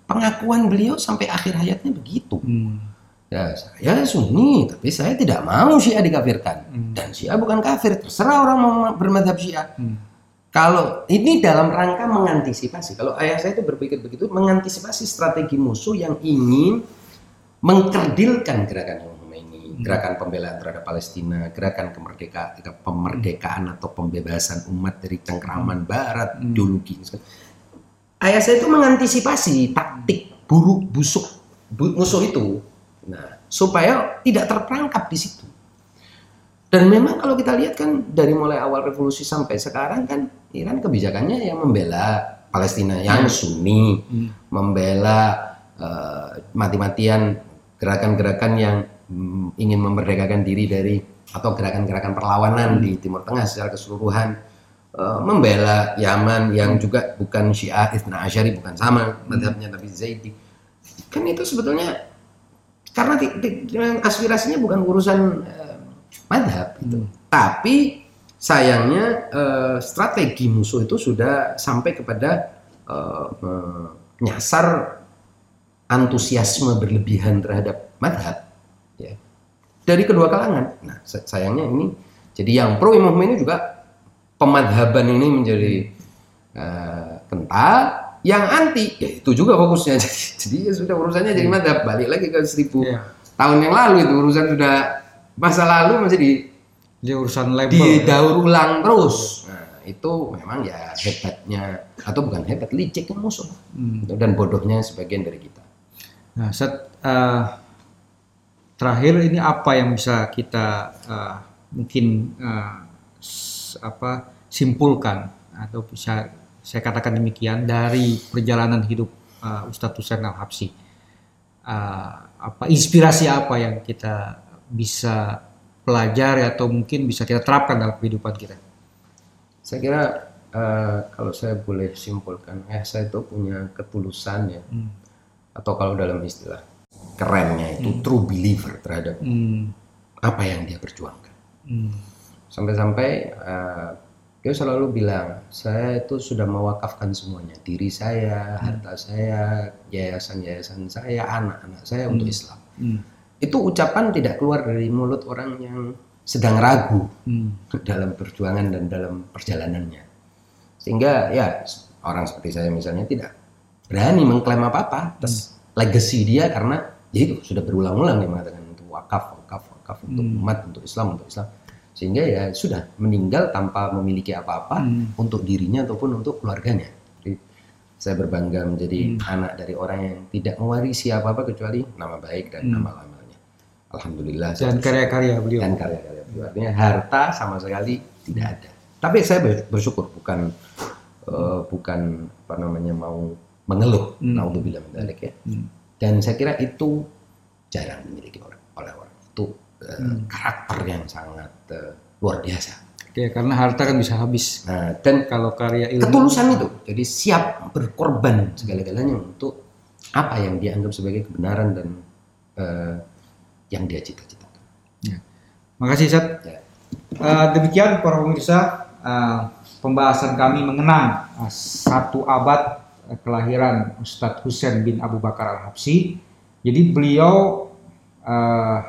pengakuan beliau sampai akhir hayatnya begitu. Hmm. Ya, saya Sunni, tapi saya tidak mau Syiah dikafirkan. Hmm. Dan Syiah bukan kafir, terserah orang mau bermadhab Syiah. Hmm. Kalau ini dalam rangka mengantisipasi, kalau ayah saya itu berpikir begitu, mengantisipasi strategi musuh yang ingin mengkerdilkan gerakan gerakan pembelaan terhadap Palestina, gerakan kemerdekaan, pemerdekaan atau pembebasan umat dari cengkraman Barat, Hmm. ideologi. Ayah saya itu mengantisipasi taktik buruk busuk bu- musuh itu, nah supaya tidak terperangkap di situ. Dan memang kalau kita lihat kan dari mulai awal revolusi sampai sekarang kan Iran kebijakannya yang membela Palestina yang Sunni, Hmm. membela eh, mati-matian gerakan-gerakan yang ingin memerdekakan diri dari atau gerakan-gerakan perlawanan di Timur Tengah secara keseluruhan, Eh, membela Yaman yang juga bukan Syiah Ithna Asyari bukan sama madhabnya tapi Zaidi. Kan itu sebetulnya karena aspirasinya bukan urusan eh, madhab itu. Tapi sayangnya eh, strategi musuh itu sudah sampai kepada eh, menyasar antusiasme berlebihan terhadap madhab dari kedua kalangan. Nah sa- sayangnya ini jadi yang pro Imam Khomeini juga pemadhaban ini menjadi eh, kental, yang anti ya itu juga fokusnya. Jadi, jadi ya sudah urusannya jadi madhab balik lagi ke seribu Iya. tahun yang lalu itu urusan sudah masa lalu masih di Dia urusan label. didaur ulang terus. Nah, itu memang ya hebatnya atau bukan hebat liciknya musuh Hmm. dan bodohnya sebagian dari kita. Nah, set, eh, terakhir ini apa yang bisa kita eh, mungkin s- apa simpulkan atau bisa saya katakan demikian dari perjalanan hidup eh, Ustadz Husain Al Habsi. Eh, apa inspirasi apa yang kita bisa pelajari atau mungkin bisa kita terapkan dalam kehidupan kita? Saya kira eh, kalau saya boleh simpulkan, eh saya itu punya ketulusan ya, Hmm. atau kalau dalam istilah kerennya itu true believer terhadap Hmm. apa yang dia perjuangkan. Hmm. Sampai-sampai eh, dia selalu bilang, saya itu sudah mewakafkan semuanya, diri saya, harta saya, yayasan-yayasan saya, anak-anak saya untuk Islam. Hmm. Itu ucapan tidak keluar dari mulut orang yang sedang ragu Hmm. dalam perjuangan dan dalam perjalanannya. Sehingga ya orang seperti saya misalnya tidak berani mengklaim apa-apa atas legacy dia karena ya itu sudah berulang-ulang dia mengatakan untuk wakaf, wakaf, wakaf untuk umat, untuk Islam, untuk Islam. Sehingga ya sudah meninggal tanpa memiliki apa-apa untuk dirinya ataupun untuk keluarganya. Jadi saya berbangga menjadi anak dari orang yang tidak mewarisi apa-apa kecuali nama baik dan amal-amalnya. Alhamdulillah. saya Dan karya-karya beliau. dan karya-karya beliau. Artinya harta sama sekali tidak ada. Tapi saya ber- bersyukur bukan eh, bukan apa namanya mau mengeluh, naudzubillah min dzalik ya. Dan saya kira itu jarang dimiliki orang oleh orang. Itu eh, karakter yang sangat eh, luar biasa. Oke, karena harta kan bisa habis. Nah, dan Kalau karya ilmu ketulusan itu, jadi siap berkorban segala-galanya untuk apa yang dia anggap sebagai kebenaran dan eh, yang dia cita-citakan. Makasih Sat. Ya. Eh, demikian para pemirsa eh, pembahasan kami mengenang eh, satu abad kelahiran Ustadz Husain bin Abu Bakar Al Habsi. Jadi beliau eh,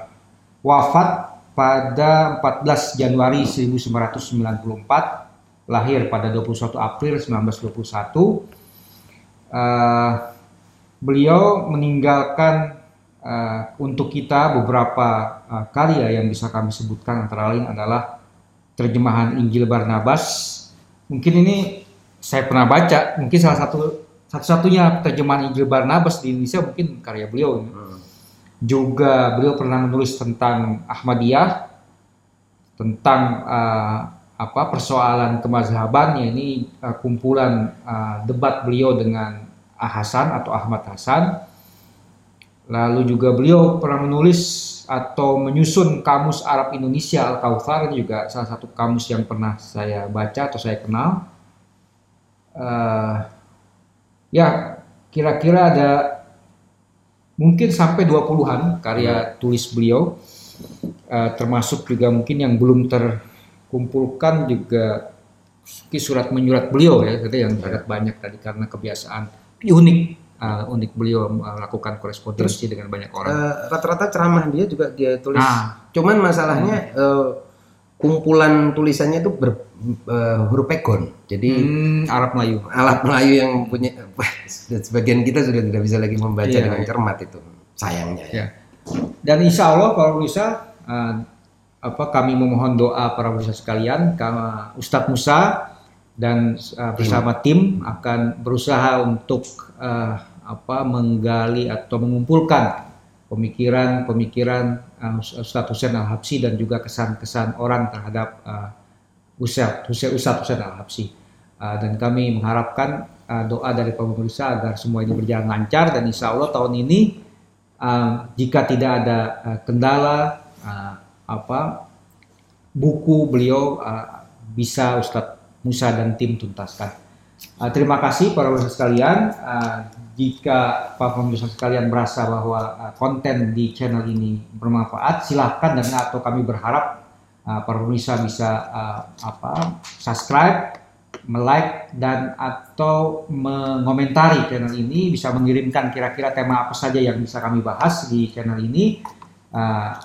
wafat pada 14 Januari 1994, lahir pada 21 April 1921. Eh, beliau meninggalkan eh, untuk kita beberapa eh, karya yang bisa kami sebutkan antara lain adalah terjemahan Injil Barnabas. Mungkin ini saya pernah baca, mungkin salah satu satu-satunya terjemahan Injil Barnabas di Indonesia mungkin karya beliau. ini. Juga beliau pernah menulis tentang Ahmadiyah, tentang eh, apa persoalan kemazhaban, ya ini eh, kumpulan eh, debat beliau dengan Ah Hasan atau Ahmad Hasan. Lalu juga beliau pernah menulis atau menyusun kamus Arab Indonesia Al-Kautsar ini juga salah satu kamus yang pernah saya baca atau saya kenal. Eh, ya, kira-kira ada mungkin sampai 20-an karya tulis beliau. Eh, termasuk juga mungkin yang belum terkumpulkan juga surat menyurat beliau ya, itu yang sangat banyak tadi karena kebiasaan unik eh, unik beliau melakukan korespondensi dengan banyak orang. Eh, rata-rata ceramah dia juga dia tulis. Nah. Cuman masalahnya eh, kumpulan tulisannya itu ber, eh, huruf pegon. Jadi Hmm, Arab Melayu. alat Melayu yang punya sebagian kita sudah tidak bisa lagi membaca Iya, dengan cermat itu. Sayangnya ya. Ya. Dan insya Allah para pemirsa, eh, apa kami memohon doa para pemirsa sekalian, karena Ustadz Musa dan eh, bersama tim akan berusaha untuk eh, apa menggali atau mengumpulkan pemikiran-pemikiran eh, Ustadz Husain Al Habsi dan juga kesan-kesan orang terhadap eh, Ustadz Husain Ustadz Husain Al Habsi. Eh, dan kami mengharapkan eh, doa dari pemirsa agar semua ini berjalan lancar dan insya Allah tahun ini Uh, jika tidak ada uh, kendala uh, apa buku beliau uh, bisa Ustadz Musa dan tim tuntaskan. Uh, terima kasih para pemirsa sekalian. Uh, jika para pemirsa sekalian merasa bahwa uh, konten di channel ini bermanfaat, silahkan dan atau kami berharap uh, para pemirsa bisa uh, apa subscribe, like dan atau mengomentari channel ini. Bisa mengirimkan kira-kira tema apa saja yang bisa kami bahas di channel ini.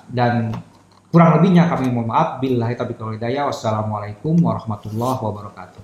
Dan kurang lebihnya kami mohon maaf. Billahi taufiq wal wassalamualaikum warahmatullahi wabarakatuh